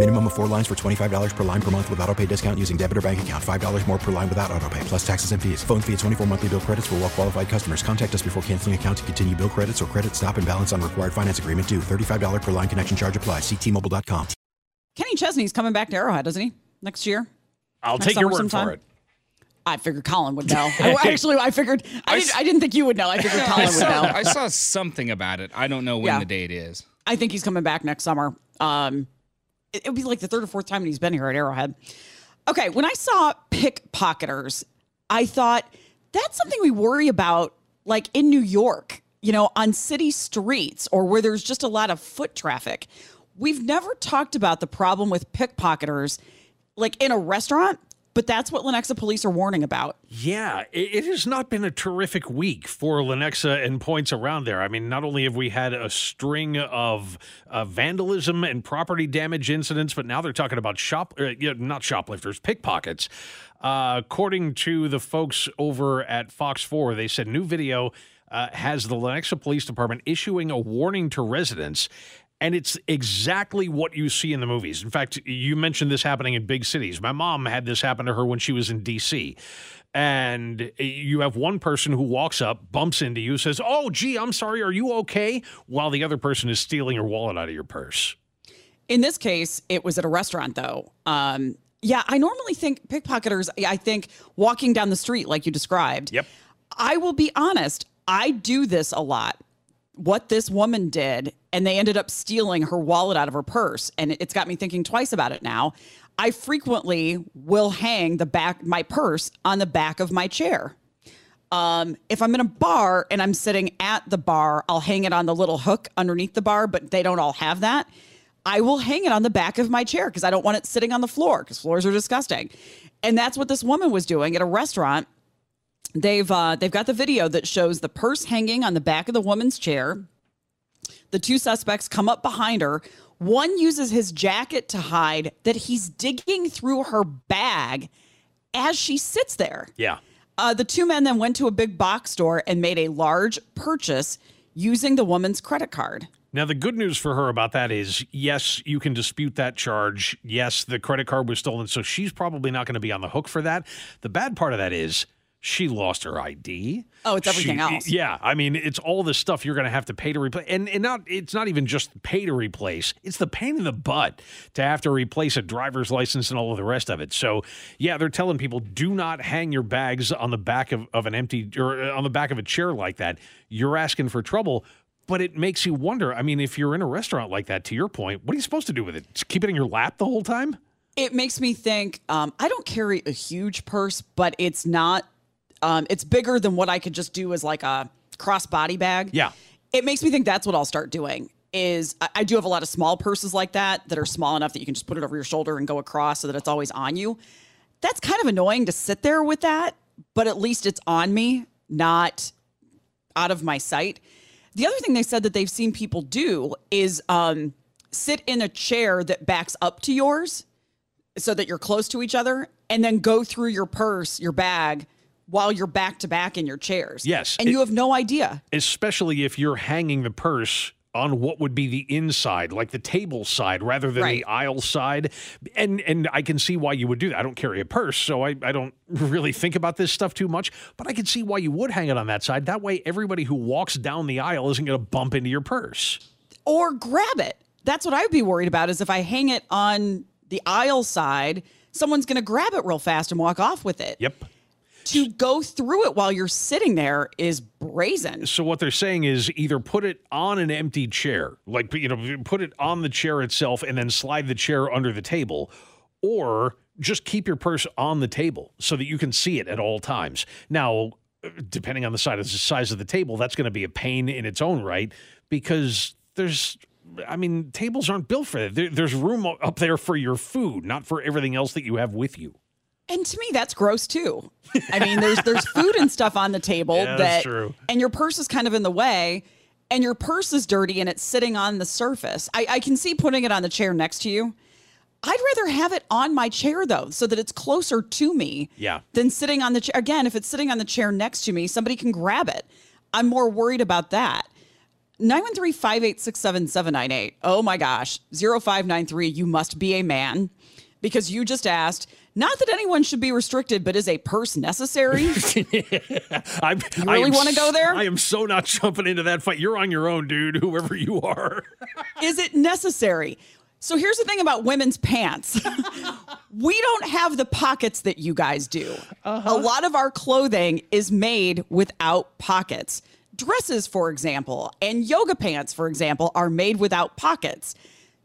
Minimum of four lines for $25 per line per month with auto pay discount using debit or bank account. $5 more per line without auto pay, plus taxes and fees. Phone fee at 24 monthly bill credits for well qualified customers. Contact us before canceling account to continue bill credits or credit stop and balance on required finance agreement due. $35 per line connection charge applies. Ctmobile.com. Kenny Chesney's coming back to Arrowhead, doesn't he? Next year? I'll Next take your summer word sometime? for it. I figured Colin would know. I- Actually, I figured I, didn't, I didn't think you would know. I figured I Colin would know. I saw something about it. I don't know when Yeah. the date is. I think he's coming back next summer. Um, it, will be like the third or fourth time he's been here at Arrowhead. Okay, when I saw pickpocketers, I thought that's something we worry about, like in New York, you know, on city streets or where there's just a lot of foot traffic. We've never talked about the problem with pickpocketers, like in a restaurant, but that's what Lenexa police are warning about. Yeah, it, it has not been a terrific week for Lenexa and points around there. I mean, not only have we had a string of uh, vandalism and property damage incidents, but now they're talking about shop, uh, not shoplifters, pickpockets. Uh, according to the folks over at Fox 4, they said new video uh, has the Lenexa Police Department issuing a warning to residents. And it's exactly what you see in the movies. In fact, you mentioned this happening in big cities. My mom had this happen to her when she was in DC. And you have one person who walks up, bumps into you, says, Oh, gee, I'm sorry, are you okay? While the other person is stealing your wallet out of your purse. In this case, it was at a restaurant, though. Um, yeah, I normally think pickpocketers, I think walking down the street, like you described. Yep. I will be honest, I do this a lot. What this woman did, and they ended up stealing her wallet out of her purse. And it's got me thinking twice about it now. I frequently will hang the back, my purse on the back of my chair. Um, if I'm in a bar and I'm sitting at the bar, I'll hang it on the little hook underneath the bar, but they don't all have that. I will hang it on the back of my chair because I don't want it sitting on the floor because floors are disgusting. And that's what this woman was doing at a restaurant. They've uh, they've got the video that shows the purse hanging on the back of the woman's chair. The two suspects come up behind her. One uses his jacket to hide that he's digging through her bag as she sits there. Yeah. Uh, the two men then went to a big box store and made a large purchase using the woman's credit card. Now, the good news for her about that is yes, you can dispute that charge. Yes, the credit card was stolen. So she's probably not going to be on the hook for that. The bad part of that is she lost her ID. Oh, it's everything She- else. Yeah, I mean, it's all the stuff you're going to have to pay to replace, and and not it's not even just pay to replace. It's the pain in the butt to have to replace a driver's license and all of the rest of it. So yeah, they're telling people do not hang your bags on the back of, of an empty or uh, on the back of a chair like that. You're asking for trouble. But it makes you wonder. I mean, if you're in a restaurant like that, to your point, what are you supposed to do with it? Just keep it in your lap the whole time? It makes me think um, I don't carry a huge purse, but it's not, um, it's bigger than what I could just do as like a crossbody bag. Yeah. It makes me think that's what I'll start doing. Is I, I do have a lot of small purses like that that are small enough that you can just put it over your shoulder and go across so that it's always on you. That's kind of annoying to sit there with that, but at least it's on me, not out of my sight. The other thing they said that they've seen people do is um, sit in a chair that backs up to yours so that you're close to each other and then go through your purse, your bag while you're back to back in your chairs. Yes, And it- you have no idea. especially if you're hanging the purse on what would be the inside, like the table side, rather than the aisle side. And and I can see why you would do that. I don't carry a purse, so I, I don't really think about this stuff too much. But I can see why you would hang it on that side. That way, everybody who walks down the aisle isn't going to bump into your purse. Or grab it. That's what I would be worried about is if I hang it on the aisle side, someone's going to grab it real fast and walk off with it. Yep. To go through it while you're sitting there is brazen. So what they're saying is either put it on an empty chair, like you know, put it on the chair itself and then slide the chair under the table, or just keep your purse on the table so that you can see it at all times. Now, depending on the size of the size of the table, that's going to be a pain in its own right because there's I mean, tables aren't built for that. There, there's room up there for your food, not for everything else that you have with you. And to me, that's gross too. I mean, there's there's food and stuff on the table Yeah, that, that's true. and your purse is kind of in the way, and your purse is dirty and it's sitting on the surface. I, I can see putting it on the chair next to you. I'd rather have it on my chair though, so that it's closer to me Yeah. than sitting on the chair. Again, if it's sitting on the chair next to me, somebody can grab it. I'm more worried about that. 913-586-7798. Oh my gosh. 0593, you must be a man because you just asked, not that anyone should be restricted, but is a purse necessary? You really wanna go there? I am so not jumping into that fight. You're on your own, dude. Whoever you are. is it necessary? So here's the thing about women's pants. we don't have the pockets that you guys do. Uh-huh. A lot of our clothing is made without pockets. Dresses, for example, and yoga pants, for example, are made without pockets.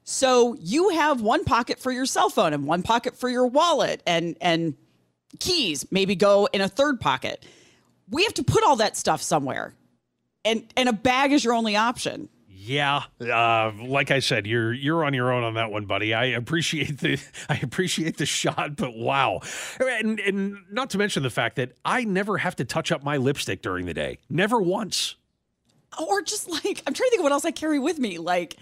So you have one pocket for your cell phone and one pocket for your wallet and and keys maybe go in a third pocket. We have to put all that stuff somewhere. And and a bag is your only option. Yeah, uh, like I said, you're you're on your own on that one, buddy. I appreciate the I appreciate the shot, but wow, and and not to mention the fact that I never have to touch up my lipstick during the day, never once. or just like I'm trying to think of what else I carry with me, like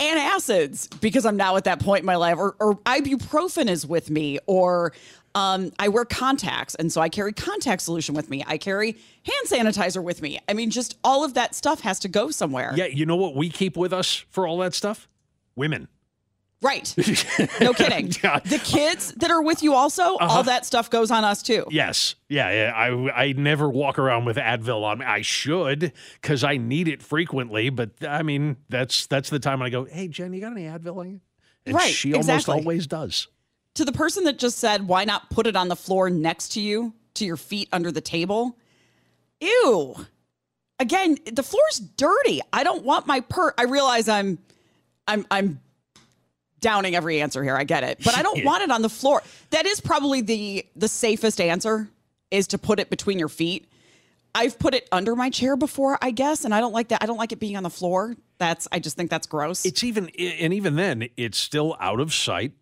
antacids, because I'm now at that point in my life, or, or ibuprofen is with me, or um, I wear contacts, and so I carry contact solution with me. I carry hand sanitizer with me. I mean, just all of that stuff has to go somewhere. Yeah, you know what we keep with us for all that stuff? Women. Right. No kidding. Yeah. The kids that are with you also, all uh-huh. that stuff goes on us too. Yes. Yeah. yeah. I I never walk around with Advil on me. I should because I need it frequently. But I mean, that's that's the time when I go, "Hey, Jen, you got any Advil on you?" And Right, she almost exactly. always does. to the person that just said, why not put it on the floor next to you, to your feet under the table? Ew. Again, the floor's dirty. I don't want my per I realize I'm I'm I'm downing every answer here. I get it. But I don't want it on the floor. That is probably the the safest answer is to put it between your feet. I've put it under my chair before, I guess, and I don't like that. I don't like it being on the floor. That's I just think that's gross. It's even and even then, it's still out of sight,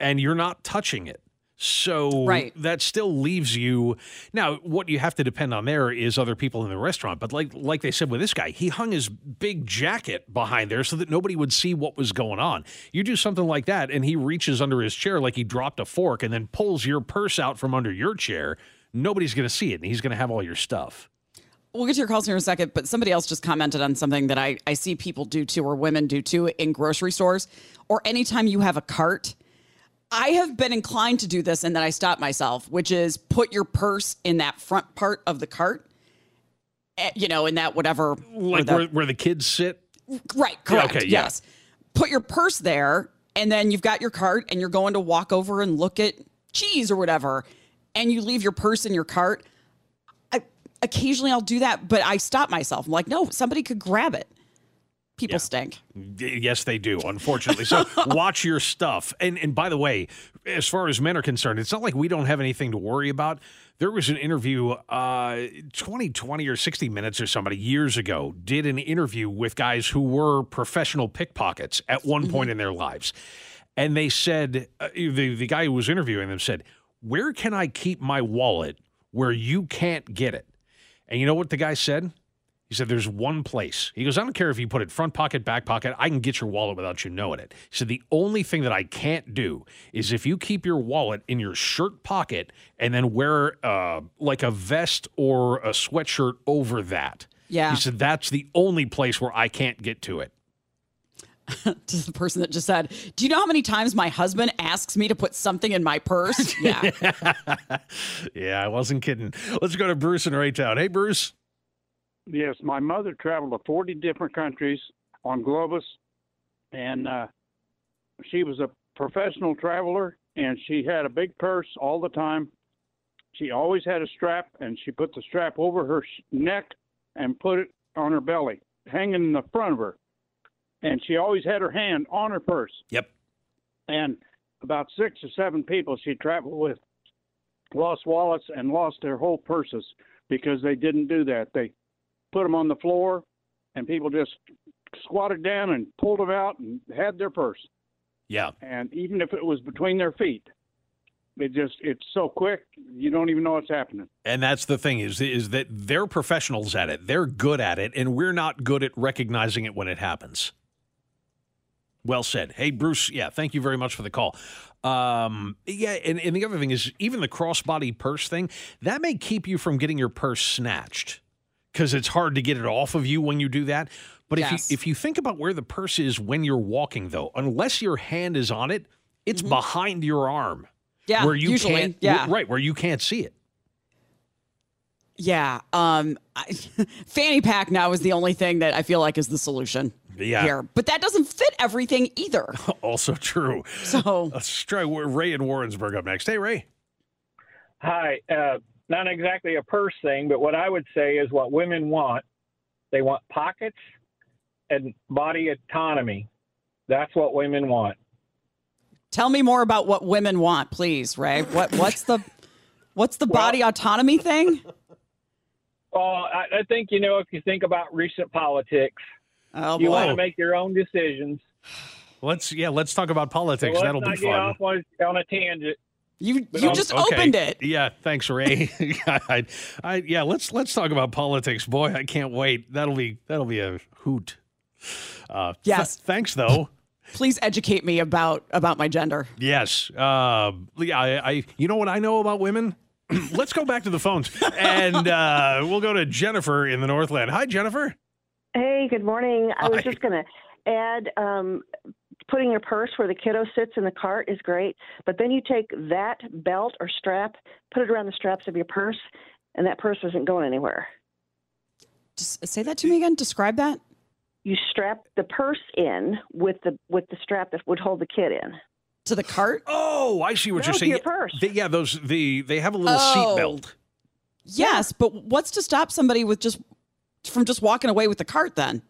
and you're not touching it. So Right. that still leaves you now. What you have to depend on there is other people in the restaurant. But like like they said with this guy, he hung his big jacket behind there so that nobody would see what was going on. You do something like that, and he reaches under his chair like he dropped a fork, and then pulls your purse out from under your chair. Nobody's going to see it, and he's going to have all your stuff. We'll get to your calls here in a second, but somebody else just commented on something that I, I see people do too, or women do too, in grocery stores, or anytime you have a cart. I have been inclined to do this and then I stop myself, which is put your purse in that front part of the cart, eh, you know, in that whatever. Like the- where, where the kids sit. Right, Yeah, correct. okay, yeah. Yes. Put your purse there, and then you've got your cart, and you're going to walk over and look at cheese or whatever, and you leave your purse in your cart. I, occasionally I'll do that, but I stop myself. I'm like, no, somebody could grab it. People stink. Yes, they do, unfortunately. So watch your stuff. And and by the way, as far as men are concerned, it's not like we don't have anything to worry about. There was an interview, uh, 2020 or 60 Minutes or somebody years ago did an interview with guys who were professional pickpockets at one point in their lives. And they said, uh, the, the guy who was interviewing them said, Where can I keep my wallet where you can't get it? And you know what the guy said? He said, There's one place. He goes, I don't care if you put it front pocket, back pocket. I can get your wallet without you knowing it. He said, The only thing that I can't do is if you keep your wallet in your shirt pocket and then wear uh, like a vest or a sweatshirt over that. Yeah. He said, That's the only place where I can't get to it. to the person that just said, Do you know how many times my husband asks me to put something in my purse? Yeah. Yeah, I wasn't kidding. Let's go to Bruce in Raytown. Hey, Bruce. Yes, my mother traveled to 40 different countries on Globus, and uh, she was a professional traveler, and she had a big purse all the time. She always had a strap, and she put the strap over her neck and put it on her belly, hanging in the front of her. And she always had her hand on her purse. Yep. And about six or seven people she traveled with lost wallets and lost their whole purses because they didn't do that. They put them on the floor, and people just squatted down and pulled them out and had their purse. Yeah. And even if it was between their feet, it just it's so quick you don't even know what's happening. And that's the thing is is that they're professionals at it. They're good at it, and we're not good at recognizing it when it happens. Well said. Hey, Bruce. Yeah, thank you very much for the call. Um, yeah, and, and the other thing is even the crossbody purse thing that may keep you from getting your purse snatched because it's hard to get it off of you when you do that. But Yes. if you if you think about where the purse is when you're walking, though, unless your hand is on it, it's behind your arm. Yeah, where you usually, can't. yeah. right where you can't see it. Yeah. Um, I, fanny pack now is the only thing that I feel like is the solution Yeah. here, but that doesn't fit everything either. Also true. So Let's try Ray in Warrensburg up next. Hey, Ray. Hi. Uh, not exactly a purse thing, but what I would say is what women want. They want pockets and body autonomy. That's what women want. tell me more about what women want, please, Ray. What what's the what's the body autonomy thing? Well, I, I think you know if you think about recent politics, Oh you boy. want to make your own decisions. Let's yeah, let's talk about So politics. let's That'll not be get fun. off on, on a tangent. You But you I'm- just Okay. opened it. Yeah, thanks, Ray. I, I, yeah, let's let's talk about politics, boy. I can't wait. That'll be that'll be a hoot. Uh, th- Yes. thanks, though. Please educate me about about my gender. Yes. Uh, yeah. I, I. You know what I know about women? let's go back to the phones, and uh, we'll go to Jennifer in the Northland. Hi, Jennifer. Hey, good morning. I was just going to add um, putting your purse where the kiddo sits in the cart is great, but then you take that belt or strap, put it around the straps of your purse, and that purse isn't going anywhere. Just uh, say that to me again. Describe that. You strap the purse in with the with the strap that would hold the kid in. To the cart? Oh, I see what No, you're saying. your purse. They- yeah, those the they have a little Oh. seat belt. Yes, but what's to stop somebody with just from just walking away with the cart then?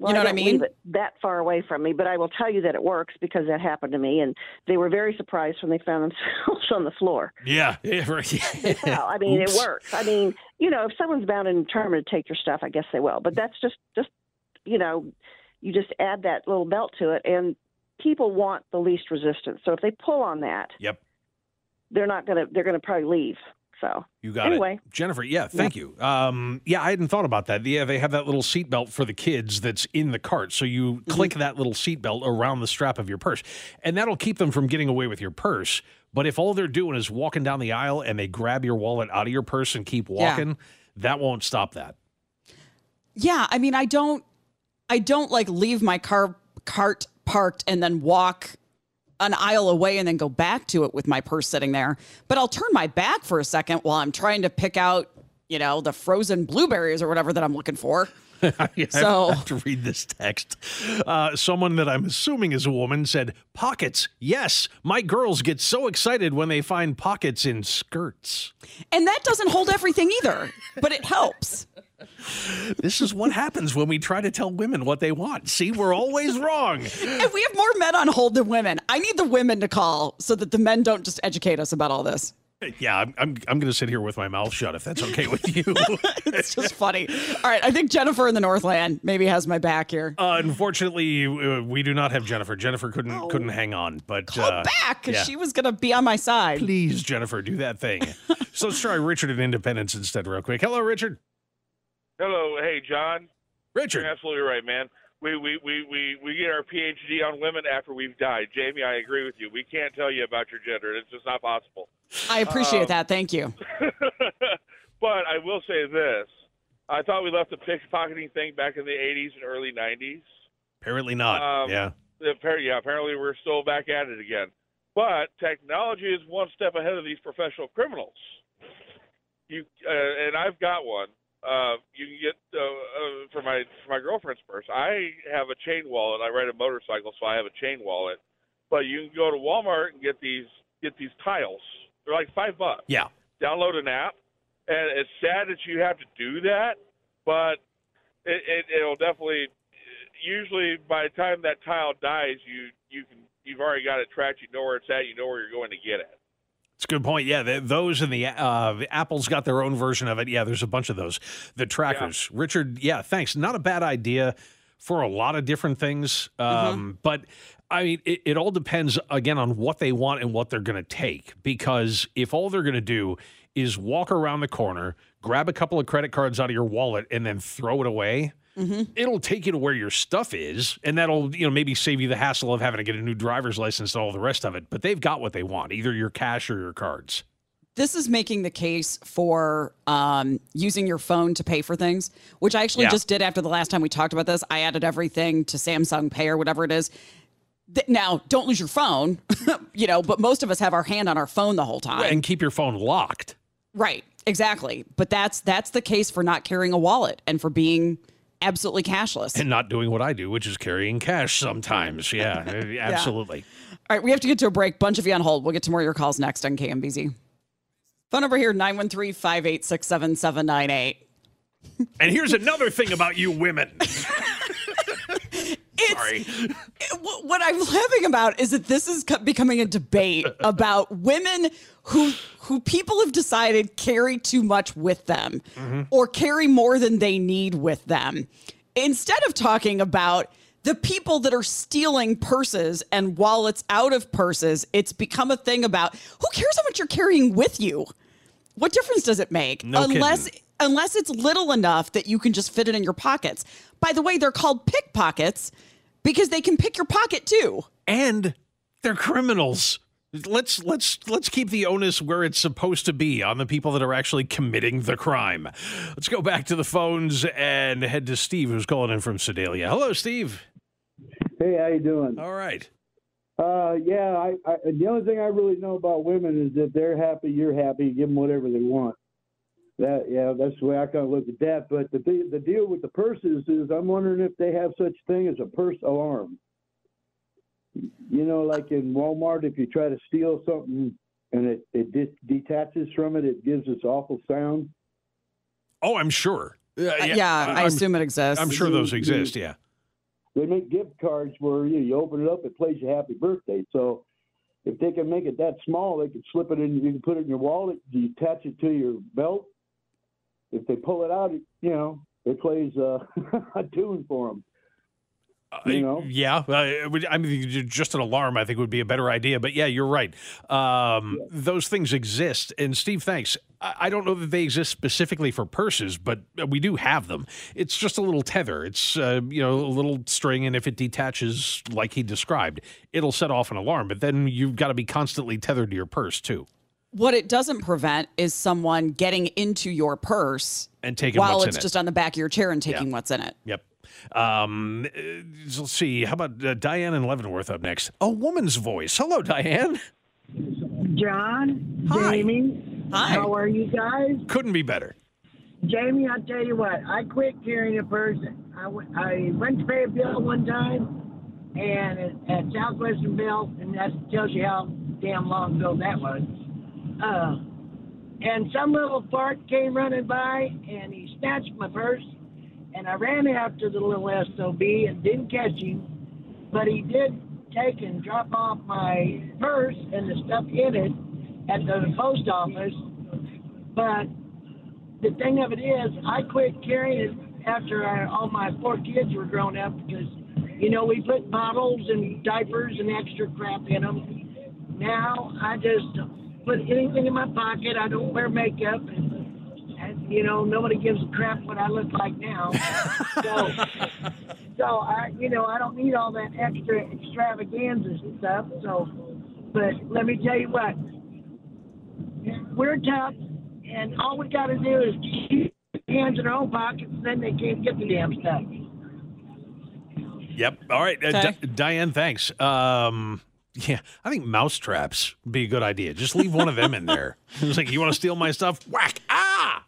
Well, You know what I don't mean? leave it that far away from me, but I will tell you that it works because that happened to me, and they were very surprised when they found themselves on the floor. Yeah. yeah, right. Well, I mean, Oops. it works. I mean, you know, if someone's bound and determined to take your stuff, I guess they will. But that's just, just, you know, you just add that little belt to it, and people want the least resistance. So if they pull on that, Yep. they're not gonna, they're gonna probably leave. So You got anyway, it. Jennifer, yeah, thank you. Um, yeah, I hadn't thought about that. Yeah, they have that little seatbelt for the kids that's in the cart. So you Mm-hmm. click that little seatbelt around the strap of your purse, and that'll keep them from getting away with your purse. But if all they're doing is walking down the aisle and they grab your wallet out of your purse and keep Yeah. walking, that won't stop that. Yeah, I mean, I don't, I don't like leave my car cart parked and then walk an aisle away and then go back to it with my purse sitting there. But I'll turn my back for a second while I'm trying to pick out, you know, the frozen blueberries or whatever that I'm looking for. I So- have to read this text. Uh, someone that I'm assuming is a woman said, "Pockets, yes. My girls get so excited when they find pockets in skirts." And that doesn't hold everything either, but it helps. This is what happens when we try to tell women what they want. See, we're always wrong. And we have more men on hold than women. I need the women to call so that the men don't just educate us about all this. Yeah, I'm, I'm, I'm going to sit here with my mouth shut if that's okay with you. It's just funny. All right, I think Jennifer in the Northland maybe has my back here. Uh, unfortunately, we do not have Jennifer. Jennifer couldn't couldn't hang on, but Call uh, back because yeah. she was going to be on my side. Please, Jennifer, do that thing. so let's try Richard in Independence instead, real quick. Hello, Richard. Hello, hey John. Richard. You're absolutely right, man. We we, we, we we get our PhD on women after we've died. Jamie, I agree with you. We can't tell you about your gender. It's just not possible. I appreciate Um, that. Thank you. but I will say this. I thought we left the pickpocketing thing back in the 80s and early 90s. Apparently not. Um, yeah. Appar- Yeah, apparently we're still back at it again. But technology is one step ahead of these professional criminals. You uh, and I've got one. Uh, you can get uh, uh, for my for my girlfriend's purse. I have a chain wallet. I ride a motorcycle, so I have a chain wallet. But you can go to Walmart and get these get these tiles, They're like five bucks. Yeah. Download an app, and it's sad that you have to do that, but it, it it'll definitely. Usually, by the time that tile dies, you you can you've already got it tracked. You know where it's at. You know where you're going to get it. It's a good point. Yeah, th those and the uh, Apple's got their own version of it. Yeah, there's a bunch of those. The trackers, Richard. Yeah, thanks. Not a bad idea for a lot of different things. Um, But I mean, it, it all depends again on what they want and what they're going to take. Because if all they're going to do is walk around the corner, grab a couple of credit cards out of your wallet, and then throw it away. It'll take you to where your stuff is, and that'll you know maybe save you the hassle of having to get a new driver's license and all the rest of it. But they've got what they want, either your cash or your cards. this is making the case for um, using your phone to pay for things, which I actually Yeah. just did after the last time we talked about this. I added everything to Samsung Pay or whatever it is. Now, don't lose your phone, you know, but most of us have our hand on our phone the whole time. and keep your phone locked. Right, exactly. But that's that's the case for not carrying a wallet and for being absolutely cashless. and not doing what I do, which is carrying cash sometimes. Eh, yeah, absolutely. All right, we have to get to a break. Bunch of you on hold. We'll get to more of your calls next on KMBZ. Phone number here 913 586 7798. And here's another thing about you women. Sorry. What what I'm laughing about is that this is becoming a debate about women who who people have decided carry too much with them mm-hmm. or carry more than they need with them. Instead of talking about the people that are stealing purses and wallets out of purses, it's become a thing about who cares how much you're carrying with you? What difference does it make? No unless kidding. unless it's little enough that you can just fit it in your pockets. By the way, they're called pickpockets because they can pick your pocket too. And they're criminals. Let's let's let's keep the onus where it's supposed to be on the people that are actually committing the crime. Let's go back to the phones and head to Steve, who's calling in from Sedalia. Hello, Steve. Hey, how you doing? All right. Uh, yeah, I, I the only thing I really know about women is if they're happy, you're happy. Give them whatever they want. That yeah, that's the way I kind of look at that. But the the the deal with the purses is, I'm wondering if they have such thing as a purse alarm. You know, like in Walmart, if you try to steal something and it it dis- detaches from it, it gives this awful sound. Oh, I'm sure. Uh, yeah, I I'm- assume it exists. I'm sure those exist. Yeah. They make gift cards where you, you open it up, it plays you happy birthday. So if they can make it that small, they can slip it in. You can put it in your wallet. You attach it to your belt. If they pull it out, you know it plays uh, a tune for them. You know? Yeah, uh, I mean, just an alarm, I think, would be a better idea. But yeah, you're right. Um, Those things exist. And Steve, thanks. I I don't know that they exist specifically for purses, but we do have them. It's just a little tether. It's uh, you know a little string, and if it detaches like he described, it'll set off an alarm. But then you've got to be constantly tethered to your purse too, What it doesn't prevent is someone getting into your purse and taking while what's it's in it. just on the back of your chair and taking Yeah. what's in it. Yep. Um, uh, let's see. How about uh, Diane and Leavenworth up next? A woman's voice. Hello, Diane. John, Hi. Jamie, Hi. how are you guys? Couldn't be better. Jamie, I'll tell you what, I quit carrying a purse. I went, went to pay a bill one time, and at, at Southwestern Bell, and that tells you how damn long ago that was. Uh, and some little fart came running by, and he snatched my purse, and I ran after the little SOB and didn't catch him, but he did take and drop off my purse and the stuff in it at the post office. But the thing of it is, I quit carrying it after I, all my four kids were grown up because, you know, we put bottles and diapers and extra crap in them. Now I just put anything in my pocket. I don't wear makeup. And, and you know, nobody gives a crap what I look like now. so, so I, you know, I don't need all that extra extravaganza and stuff. So, but let me tell you what, we're tough, and all we got to do is keep our hands in our own pockets, and then they can't get the damn stuff. Yep. All right. Uh, Okay. Di- Diane, thanks. Um, yeah, I think mouse traps would be a good idea. Just leave one of them in there. It's like, you want to steal my stuff? Whack. Ah!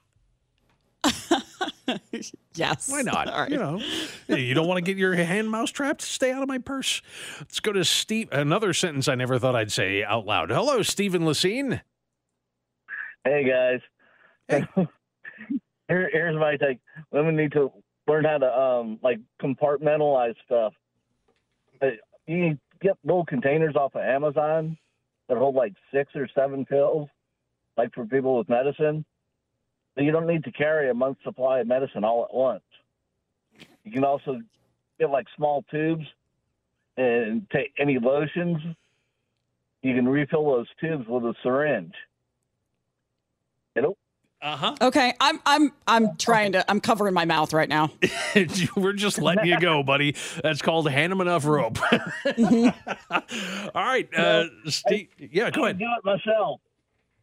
Yes. Why not? All right. You know, you don't want to get your hand mouse trapped? Stay out of my purse. Let's go to Steve. Another sentence I never thought I'd say out loud. Hello, Stephen La Cygne. Hey guys. Here, here's my take. Women need to learn how to um like compartmentalize stuff. You can get little containers off of Amazon that hold like six or seven pills, like for people with medicine. So you don't need to carry a month's supply of medicine all at once. You can also get like small tubes and take any lotions. You can refill those tubes with a syringe. Hello. Uh huh. Okay, I'm I'm I'm trying to I'm covering my mouth right now. We're just letting you go, buddy. That's called hand him enough rope. All right, uh, Steve. Yeah, go I ahead. do it myself.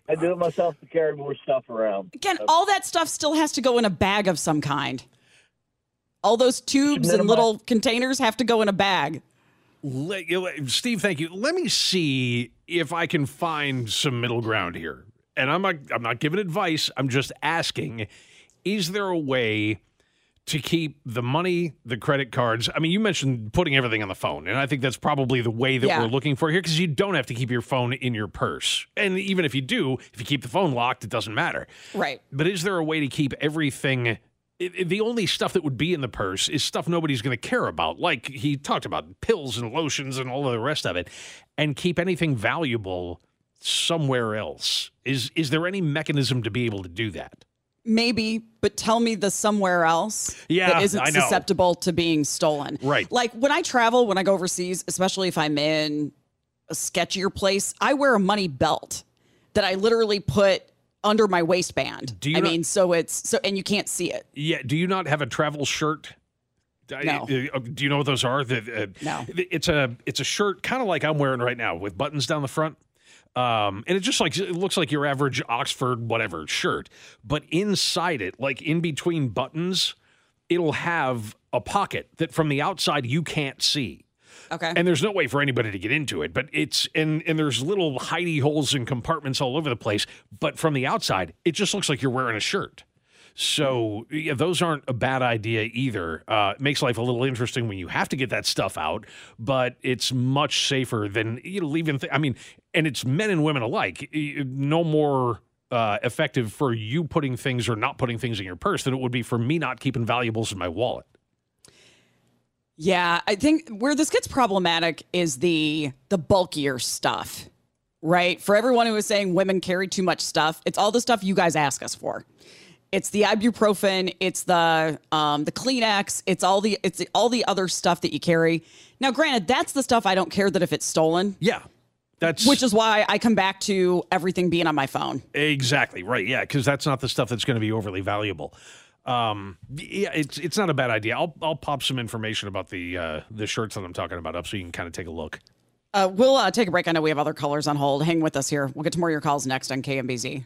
I do it myself to carry more stuff around. Again, all that stuff still has to go in a bag of some kind. All those tubes and little containers have to go in a bag. Let- Steve, thank you. Let me see if I can find some middle ground here. And I'm not, I'm not giving advice. I'm just asking: Is there a way to keep the money, the credit cards? I mean, you mentioned putting everything on the phone, and I think that's probably the way that Yeah. we're looking for here because you don't have to keep your phone in your purse. And even if you do, if you keep the phone locked, it doesn't matter. Right. But is there a way to keep everything? i- i- the only stuff that would be in the purse is stuff nobody's going to care about, like he talked about pills and lotions and all of the rest of it, and keep anything valuable somewhere else. Is is there any mechanism to be able to do that? Maybe, but tell me the somewhere else Yeah, that isn't susceptible to being stolen. Right. Like when I travel, when I go overseas, especially if I'm in a sketchier place, I wear a money belt that I literally put under my waistband. Do you I not- mean, so it's so and you can't see it. Yeah. Do you not have a travel shirt? No. uh, Do you know what those are? The, uh, No. It's a it's a shirt kind of like I'm wearing right now with buttons down the front. Um, and it just like it looks like your average Oxford whatever shirt, but inside it, like in between buttons, it'll have a pocket that from the outside you can't see. Okay. And there's no way for anybody to get into it, but it's and and there's little hidey holes and compartments all over the place. But from the outside, it just looks like you're wearing a shirt. So yeah, those aren't a bad idea either. Uh, it makes life a little interesting when you have to get that stuff out, but it's much safer than you know leaving. Th- I mean, and it's men and women alike. No more uh, effective for you putting things or not putting things in your purse than it would be for me not keeping valuables in my wallet. Yeah, I think where this gets problematic is the the bulkier stuff. Right? For everyone who is saying women carry too much stuff, it's all the stuff you guys ask us for. It's the ibuprofen, it's the um the Kleenex, it's all the it's all the other stuff that you carry. Now, granted, that's the stuff I don't care that if it's stolen. Yeah. That's Which is why I come back to everything being on my phone. Exactly right. Yeah, because that's not the stuff that's going to be overly valuable. Um, yeah, it's it's not a bad idea. I'll I'll pop some information about the uh, the shirts that I'm talking about up so you can kind of take a look. Uh, we'll uh, take a break. I know we have other callers on hold. Hang with us here. We'll get to more of your calls next on KMBZ.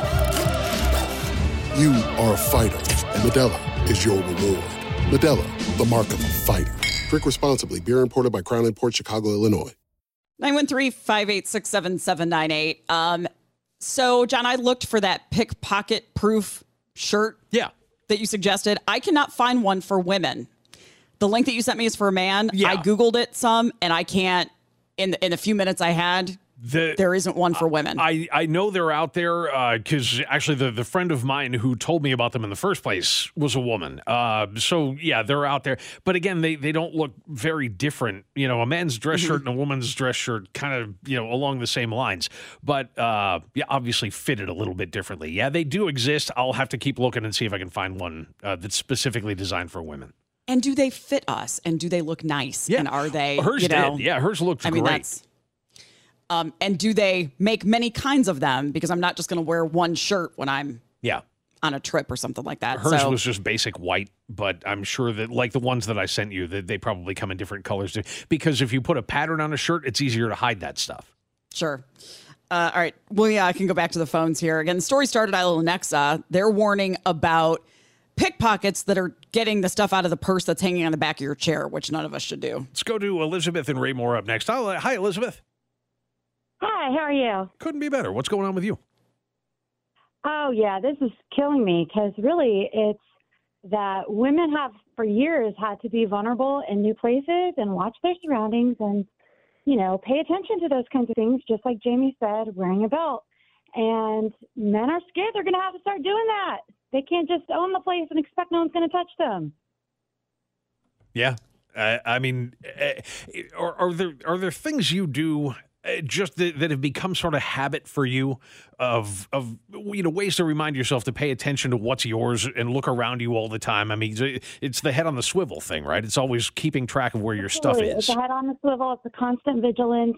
You are a fighter, and Modelo is your reward. Modelo, the mark of a fighter. Drink responsibly. Beer imported by Crown Port Chicago, Illinois. 913-586-7798. Um, so John, I looked for that pickpocket proof shirt. Yeah. that you suggested, I cannot find one for women. The link that you sent me is for a man. Yeah. I googled it some, and I can't. In the, in the few minutes I had, The- there isn't one for women. I, I know they're out there because actually the, the friend of mine who told me about them in the first place was a woman. Uh, so yeah, they're out there. But again, they, they don't look very different. You know, a man's dress shirt and a woman's dress shirt kind of, you know, along the same lines. But uh, yeah, obviously fitted a little bit differently. Yeah, they do exist. I'll have to keep looking and see if I can find one uh, that's specifically designed for women. and do they fit us? And do they look nice? And are they? Hers you know, did. Yeah, hers looked I mean, great. that's. Um, and do they make many kinds of them? Because I'm not just going to wear one shirt when I'm yeah. on a trip or something like that. Hers so, was just basic white, but I'm sure that like the ones that I sent you, that they probably come in different colors too. Because if you put a pattern on a shirt, it's easier to hide that stuff. Sure. Uh, all right. Well, yeah, I can go back to the phones here. Again, the story started of Lenexa. They're warning about pickpockets that are getting the stuff out of the purse that's hanging on the back of your chair, which none of us should do. Let's go to Elizabeth and Raymore up next. Hi, Elizabeth. Hi, how are you? Couldn't be better. What's going on with you? Oh, yeah, this is killing me because really it's that women have for years had to be vulnerable in new places and watch their surroundings and, you know, pay attention to those kinds of things, just like Jamie said, wearing a belt. And men are scared they're going to have to start doing that. They can't just own the place and expect no one's going to touch them. Yeah. I I mean, uh, are, are there are there things you do just that, that have become sort of habit for you of of you know ways to remind yourself to pay attention to what's yours and look around you all the time? I mean, it's the head on the swivel thing, right? It's always keeping track of where your stuff is. It's the head on the swivel. It's a constant vigilance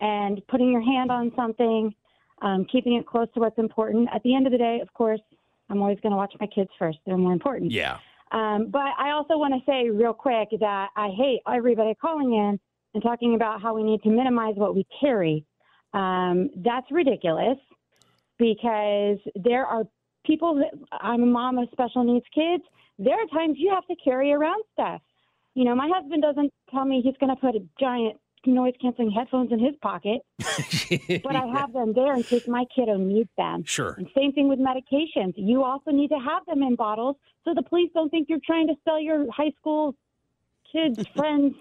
and putting your hand on something, um, keeping it close to what's important. At the end of the day, of course, I'm always going to watch my kids first. They're more important. Yeah. Um, but I also want to say real quick that I hate everybody calling in and talking about how we need to minimize what we carry. Um, that's ridiculous because there are people that I'm a mom of special needs kids. There are times you have to carry around stuff. You know, my husband doesn't tell me he's going to put a giant noise canceling headphones in his pocket, but I have them there in case my kiddo needs them. Sure. And same thing with medications. You also need to have them in bottles so the police don't think you're trying to sell your high school kids' friends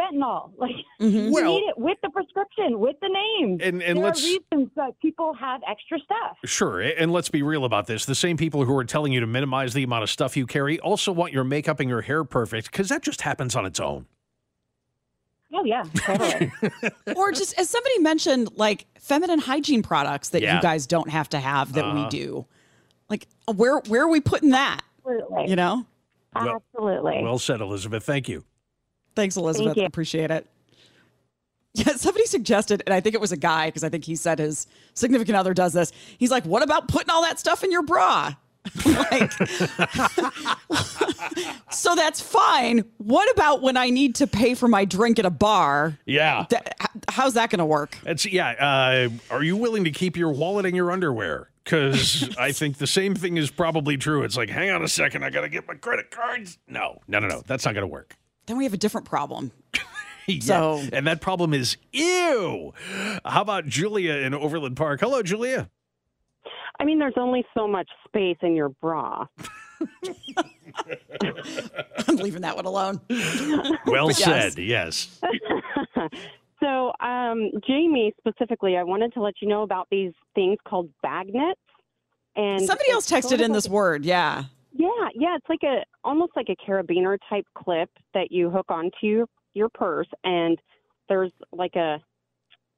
fentanyl. Like you Well- need it with the prescription, with the name. And- and there let's- are reasons that people have extra stuff. Sure, and let's be real about this. The same people who are telling you to minimize the amount of stuff you carry also want your makeup and your hair perfect because that just happens on its own. Oh yeah, totally. or just as somebody mentioned, like feminine hygiene products that Yeah. you guys don't have to have that we Uh-huh. do. Like where where are we putting that? Absolutely. You know? Well- Absolutely. Well said, Elizabeth. Thank you. Thanks, Elizabeth. you. Appreciate it. Yeah, somebody suggested, and I think it was a guy because I think he said his significant other does this. He's like, "What about putting all that stuff in your bra?" like, so that's fine. What about when I need to pay for my drink at a bar? Yeah. Th- h- how's that going to work? That's yeah. Uh, are you willing to keep your wallet and your underwear? Because I think the same thing is probably true. It's like, hang on a second, I got to get my credit cards. No, no, no, no. That's not going to work. Then we have a different problem. Yeah, So- and that problem is ew. How about Julia in Overland Park? Hello, Julia. I mean, there's only so much space in your bra. I'm leaving that one alone. Well yes. said. Yes. so, um, Jamie, specifically, I wanted to let you know about these things called magnets. And Somebody else texted in this word. Yeah. Yeah, yeah, it's like a almost like a carabiner type clip that you hook onto your your purse, and there's like a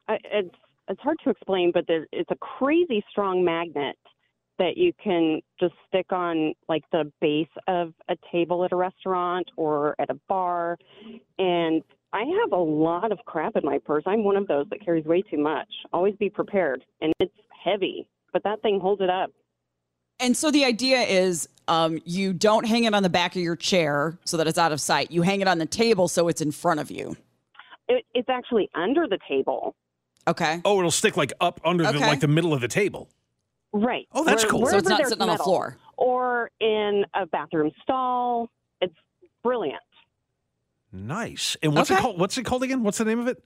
it's it's hard to explain, but there, it's a crazy strong magnet that you can just stick on like the base of a table at a restaurant or at a bar, and I have a lot of crap in my purse. I'm one of those that carries way too much. Always be prepared, and it's heavy, but that thing holds it up. And so the idea is um, you don't hang it on the back of your chair so that it's out of sight. You hang it on the table so it's in front of you. It, it's actually under the table. Okay. Oh, it'll stick like up under the like the middle of the table. Right. Oh, that's cool. So it's not there's sitting on the floor. Or in a bathroom stall. It's brilliant. Nice. And what's it called? What's it called again? What's the name of it?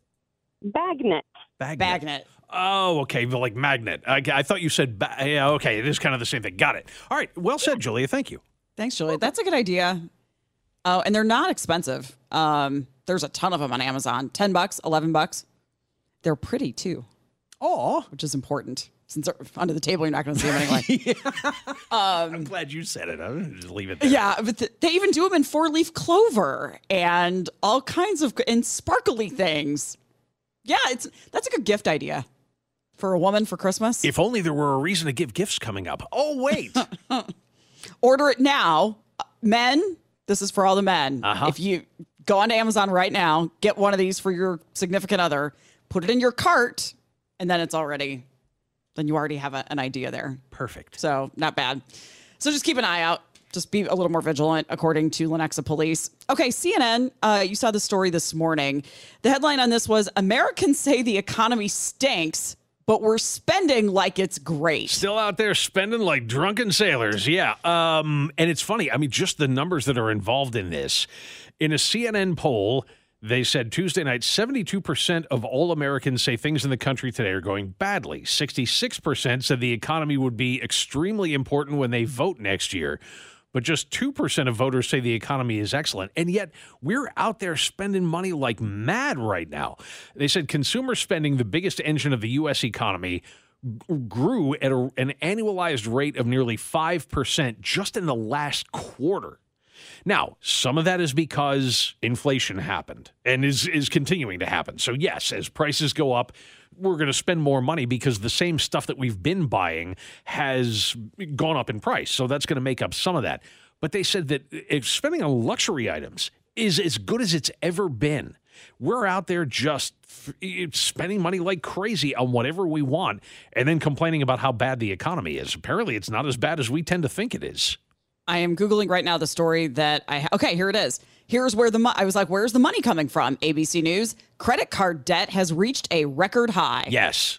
Bagnet. Bagnet. Bagnet. Oh, okay. Like magnet. I, I thought you said. Ba- yeah. Okay. It is kind of the same thing. Got it. All right. Well said, Julia. Thank you. Thanks, Julie. That's a good idea. Oh, and they're not expensive. Um, there's a ton of them on Amazon. 10 bucks, 11 bucks. They're pretty too. Oh, which is important. Since they're under the table, you're not going to see them anyway. Um, I'm glad you said it. I'm gonna just leave it there. Yeah, but th- they even do them in four leaf clover and all kinds of and sparkly things. Yeah, it's that's a good gift idea for a woman for Christmas. If only there were a reason to give gifts coming up. Oh, wait. Order it now, men. This is for all the men. Uh-huh. If you go onto Amazon right now, get one of these for your significant other, put it in your cart, and then it's already then you already have a, an idea there. Perfect. So not bad. So just keep an eye out. Just be a little more vigilant, according to Lenexa police. Okay, CNN, uh, you saw the story this morning. The headline on this was Americans say the economy stinks, but we're spending like it's great. Still out there spending like drunken sailors. Yeah. Um, and it's funny. I mean, just the numbers that are involved in this. In a CNN poll, they said Tuesday night 72% of all Americans say things in the country today are going badly. 66% said the economy would be extremely important when they vote next year. But just 2% of voters say the economy is excellent. And yet we're out there spending money like mad right now. They said consumer spending, the biggest engine of the U.S. economy, grew at a, an annualized rate of nearly 5% just in the last quarter. Now, some of that is because inflation happened and is is continuing to happen. So yes, as prices go up, we're going to spend more money because the same stuff that we've been buying has gone up in price. So that's going to make up some of that. But they said that spending on luxury items is as good as it's ever been. We're out there just spending money like crazy on whatever we want and then complaining about how bad the economy is. Apparently, it's not as bad as we tend to think it is. I am googling right now the story that I ha- okay here it is. Here's where the mo- I was like, where's the money coming from? ABC News: credit card debt has reached a record high. Yes.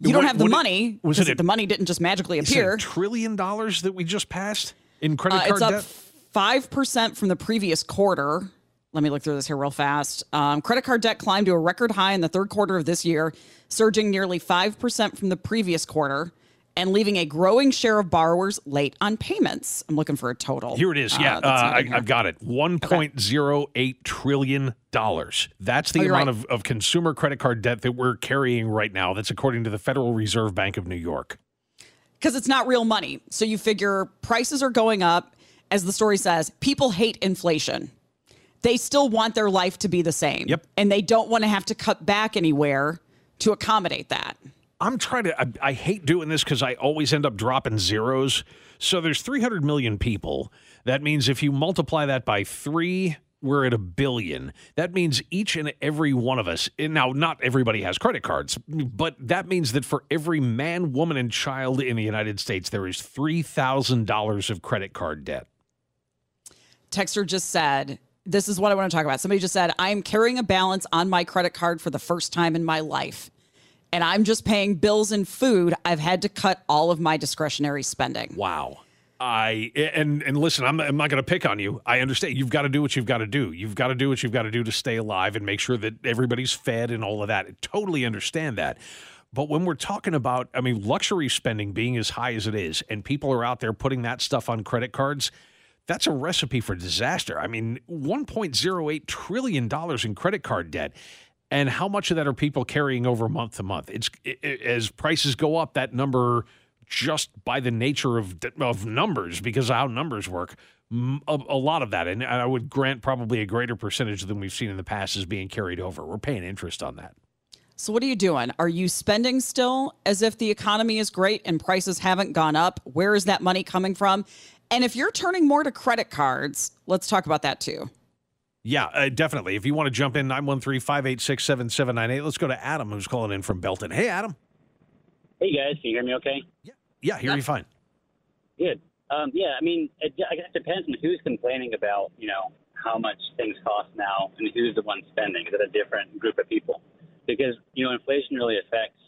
You don't What- have the what- money. Was it a- the money didn't just magically Is it appear? a trillion dollars that we just passed in credit Uh, card it's up debt? five percent from the previous quarter. Let me look through this here real fast. Um, credit card debt climbed to a record high in the third quarter of this year, surging nearly five percent from the previous quarter, and leaving a growing share of borrowers late on payments. I'm looking for a total. Here it is. Yeah, Uh, uh, I. I've got it. One point zero eight trillion dollars. That's the Oh, amount right. of, of consumer credit card debt that we're carrying right now. That's according to the Federal Reserve Bank of New York. because it's not real money. So you figure prices are going up. As the story says, people hate inflation. They still want their life to be the same. Yep. And they don't want to have to cut back anywhere to accommodate that. I'm trying to. I, I hate doing this because I always end up dropping zeros. So there's 300 million people. That means if you multiply that by three, we're at a billion. That means each and every one of us. Now, not everybody has credit cards, but that means that for every man, woman, and child in the United States, there is three thousand dollars of credit card debt. Texter just said, This is what I want to talk about. Somebody just said, I am carrying a balance on my credit card for the first time in my life. And I'm just paying bills and food. I've had to cut all of my discretionary spending. Wow. I and and listen, I'm, I'm not going to pick on you. I understand you've got to do what you've got to do. You've got to do what you've got to do to stay alive and make sure that everybody's fed and all of that. I totally understand that. But when we're talking about, I mean, luxury spending being as high as it is, and people are out there putting that stuff on credit cards, that's a recipe for disaster. I mean, 1.08 trillion dollars in credit card debt. And how much of that are people carrying over month to month? It's it, as prices go up, that number just by the nature of of numbers, because how numbers work, a lot of that, and I would grant probably a greater percentage than we've seen in the past, is being carried over. We're paying interest on that. So, what are you doing? Are you spending still as if the economy is great and prices haven't gone up? Where is that money coming from? And if you're turning more to credit cards, let's talk about that too. Yeah, uh, definitely. If you want to jump in, 913 586 7798. Let's go to Adam, who's calling in from Belton. Hey, Adam. Hey guys, can you hear me okay? Yeah, yeah hear you fine. Good. Um, yeah, I mean, it, I guess it depends on who's complaining about, you know, how much things cost now and who's the one spending. Is it a different group of people? Because, you know, inflation really affects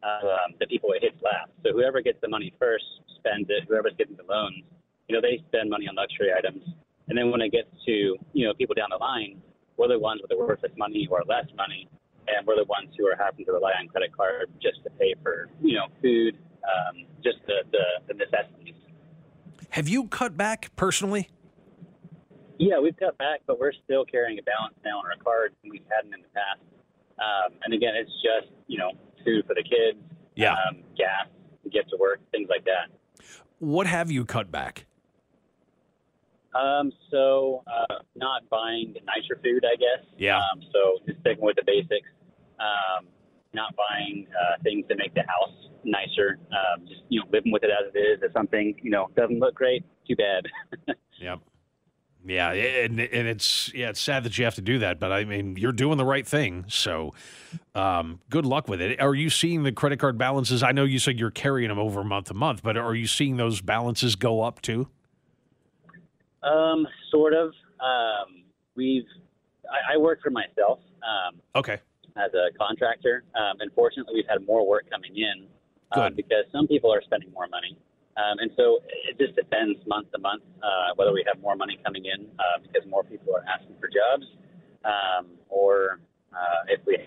uh, um, the people it hits last. So whoever gets the money first spends it. Whoever's getting the loans, you know, they spend money on luxury items. And then when it gets to, you know, people down the line, we're the ones with the worthless money or less money. And we're the ones who are having to rely on credit card just to pay for, you know, food, um, just the, the, the necessities. Have you cut back personally? Yeah, we've cut back, but we're still carrying a balance now on our cards than we hadn't in the past. Um, and again, it's just you know food for the kids, Yeah. um, gas to get to work, things like that. What have you cut back? Um, so uh, not buying nicer food, I guess. Yeah. Um, so just sticking with the basics. Um, not buying uh, things that make the house nicer. Um, just you know living with it as it is. If something you know doesn't look great, too bad. Yep. Yeah, and and it's yeah, it's sad that you have to do that, but I mean, you're doing the right thing. So, um, good luck with it. Are you seeing the credit card balances? I know you said you're carrying them over month to month, but are you seeing those balances go up too? Um, sort of. Um, we've I, I work for myself. Um, Okay. as a contractor. Um, unfortunately, we've had more work coming in uh, because some people are spending more money. Um, and so it just depends month to month uh, whether we have more money coming in uh, because more people are asking for jobs um, or uh, if we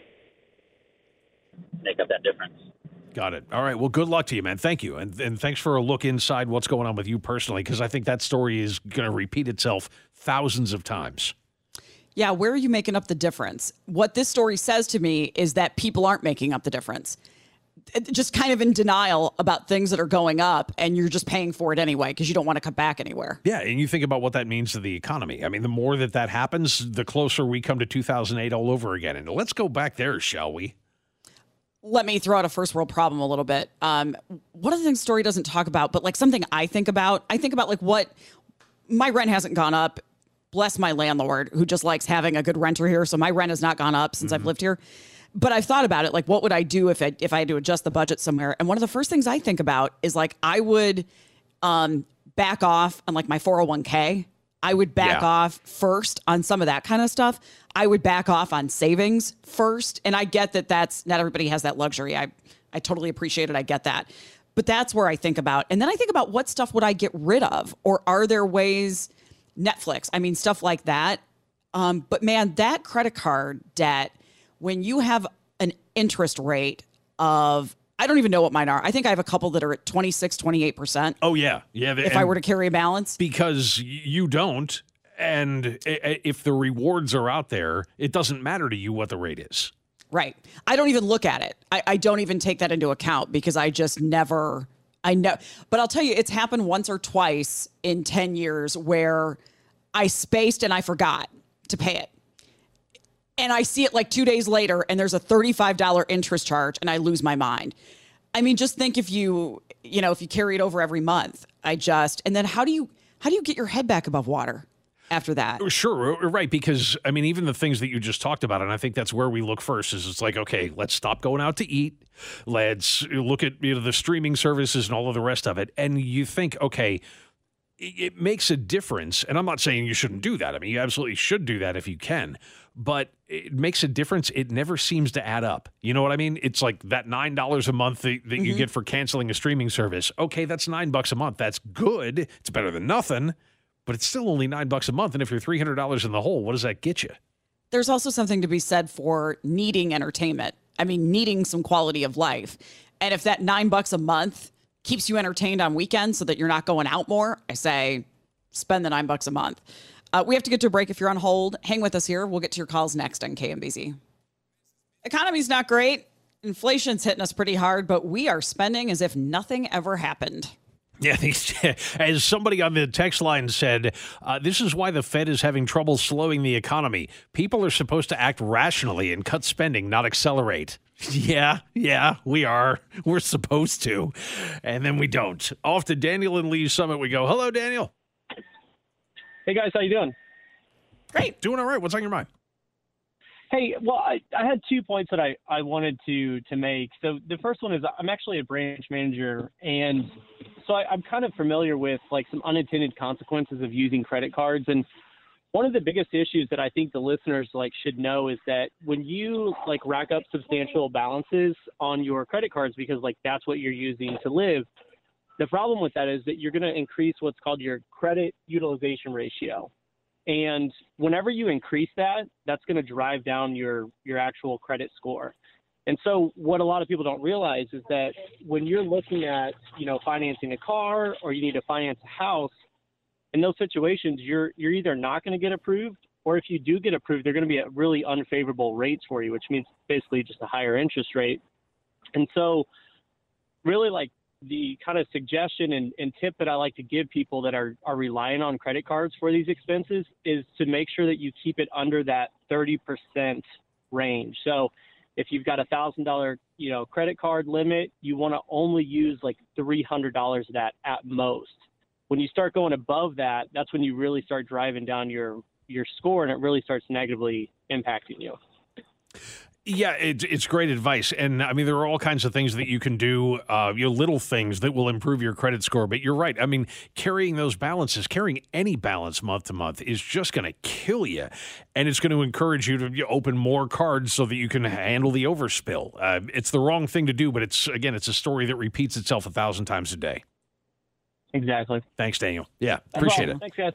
make up that difference. Got it. All right. Well, good luck to you, man. Thank you, and and thanks for a look inside what's going on with you personally, because I think that story is going to repeat itself thousands of times. Yeah, where are you making up the difference? What this story says to me is that people aren't making up the difference. Just kind of in denial about things that are going up, and you're just paying for it anyway because you don't want to cut back anywhere. Yeah, and you think about what that means to the economy. I mean, the more that that happens, the closer we come to 2008 all over again. And let's go back there, shall we? Let me throw out a first world problem a little bit. Um, one of the things story doesn't talk about, but like something I think about, I think about like what my rent hasn't gone up. Bless my landlord who just likes having a good renter here. So my rent has not gone up since I've lived here. But I've thought about it. Like, what would I do if I, if I had to adjust the budget somewhere? And one of the first things I think about is like I would um, back off on like my 401k. I would back Yeah. off first on some of that kind of stuff. I would back off on savings first. And I get that that's not everybody has that luxury. I, I totally appreciate it. I get that. But that's where I think about. And then I think about what stuff would I get rid of? Or are there ways, Netflix, I mean, stuff like that. Um, but man, that credit card debt, when you have an interest rate of, I don't even know what mine are. I think I have a couple that are at 26, 28%. Oh, yeah. Yeah. If I were to carry a balance. Because you don't. And if the rewards are out there, it doesn't matter to you what the rate is. Right. I don't even look at it. I, I don't even take that into account because I just never, I know. But I'll tell you, it's happened once or twice in 10 years where I spaced and I forgot to pay it. And I see it like two days later and there's a $35 interest charge and I lose my mind. I mean, just think if you, you know, if you carry it over every month, I just, and then how do you, how do you get your head back above water after that? Sure, uh, right. Because I mean, even the things that you just talked about, and I think that's where we look first. Is it's like, okay, let's stop going out to eat. Let's look at you know the streaming services and all of the rest of it. And you think, okay, it, it makes a difference. And I'm not saying you shouldn't do that. I mean, you absolutely should do that if you can. But it makes a difference. It never seems to add up. You know what I mean? It's like that nine dollars a month that, that you Mhm. get for canceling a streaming service. Okay, that's nine bucks a month. That's good. It's better than nothing but it's still only nine bucks a month. And if you're three hundred dollars in the hole, what does that get you? there's also something to be said for needing entertainment. I mean, needing some quality of life. And if that nine bucks a month keeps you entertained on weekends so that you're not going out more, I say spend the nine bucks a month. Uh, we have to get to a break if you're on hold. Hang with us here. We'll get to your calls next on KMBZ. Economy's not great. Inflation's hitting us pretty hard, but we are spending as if nothing ever happened. Yeah, as somebody on the text line said, uh, this is why the Fed is having trouble slowing the economy. People are supposed to act rationally and cut spending, not accelerate. Yeah, yeah, we are. We're supposed to. And then we don't. Off to Daniel and Lee's Summit we go. Hello, Daniel. Hey guys, how you doing? Great. Doing all right. What's on your mind? Hey, well, I, I had two points that I, I wanted to to make. So the first one is I'm actually a branch manager, and so I, I'm kind of familiar with like some unintended consequences of using credit cards. And one of the biggest issues that I think the listeners like should know is that when you like rack up substantial balances on your credit cards because like that's what you're using to live, the problem with that is that you're going to increase what's called your credit utilization ratio. And whenever you increase that, that's going to drive down your your actual credit score. And so what a lot of people don't realize is that when you're looking at, you know, financing a car or you need to finance a house, in those situations you're you're either not going to get approved or if you do get approved, they're going to be at really unfavorable rates for you, which means basically just a higher interest rate. And so really like the kind of suggestion and, and tip that I like to give people that are, are relying on credit cards for these expenses is to make sure that you keep it under that 30% range. So if you've got a thousand dollar, you know, credit card limit, you want to only use like $300 of that at most. When you start going above that, that's when you really start driving down your, your score and it really starts negatively impacting you. Yeah, it, it's great advice, and I mean there are all kinds of things that you can do, uh, you know, little things that will improve your credit score. But you're right. I mean, carrying those balances, carrying any balance month to month, is just going to kill you, and it's going to encourage you to open more cards so that you can handle the overspill. Uh, it's the wrong thing to do, but it's again, it's a story that repeats itself a thousand times a day. Exactly. Thanks, Daniel. Yeah, appreciate it. Thanks, guys.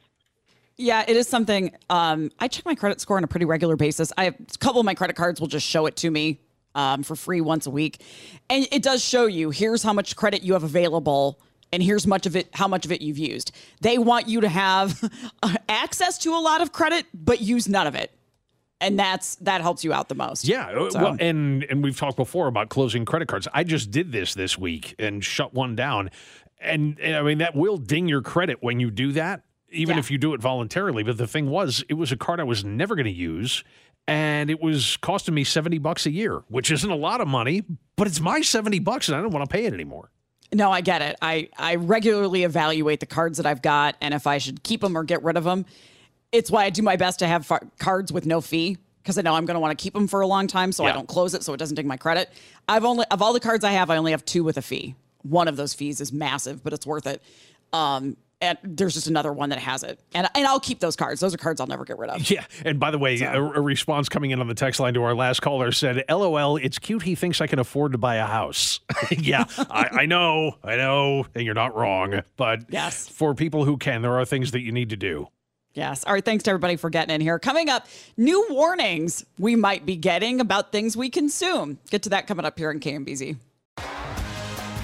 Yeah, it is something. Um, I check my credit score on a pretty regular basis. I have a couple of my credit cards will just show it to me um, for free once a week, and it does show you here's how much credit you have available, and here's much of it how much of it you've used. They want you to have access to a lot of credit, but use none of it, and that's that helps you out the most. Yeah, uh, So- well, and and we've talked before about closing credit cards. I just did this this week and shut one down, and, and I mean that will ding your credit when you do that, even if you do it voluntarily. But the thing was, it was a card I was never going to use, and it was costing me seventy bucks a year, which isn't a lot of money, but it's my seventy bucks, and I don't want to pay it anymore. No, I get it. I, I regularly evaluate the cards that I've got and if I should keep them or get rid of them. It's why I do my best to have fa- cards with no fee because I know I'm going to want to keep them for a long time so I don't close it so it doesn't ding my credit. I've only of all the cards I have, I only have two with a fee. One of those fees is massive, but it's worth it. Um, and there's just another one that has it, and and I'll keep those cards. Those are cards I'll never get rid of. Yeah, and by the way, a, a response coming in on the text line to our last caller said, "LOL, it's cute. He thinks I can afford to buy a house." yeah, I, I know, I know, and you're not wrong. But yes, for people who can, there are things that you need to do. Yes. All right. Thanks to everybody for getting in here. Coming up, new warnings we might be getting about things we consume. Get to that coming up here in KMBZ.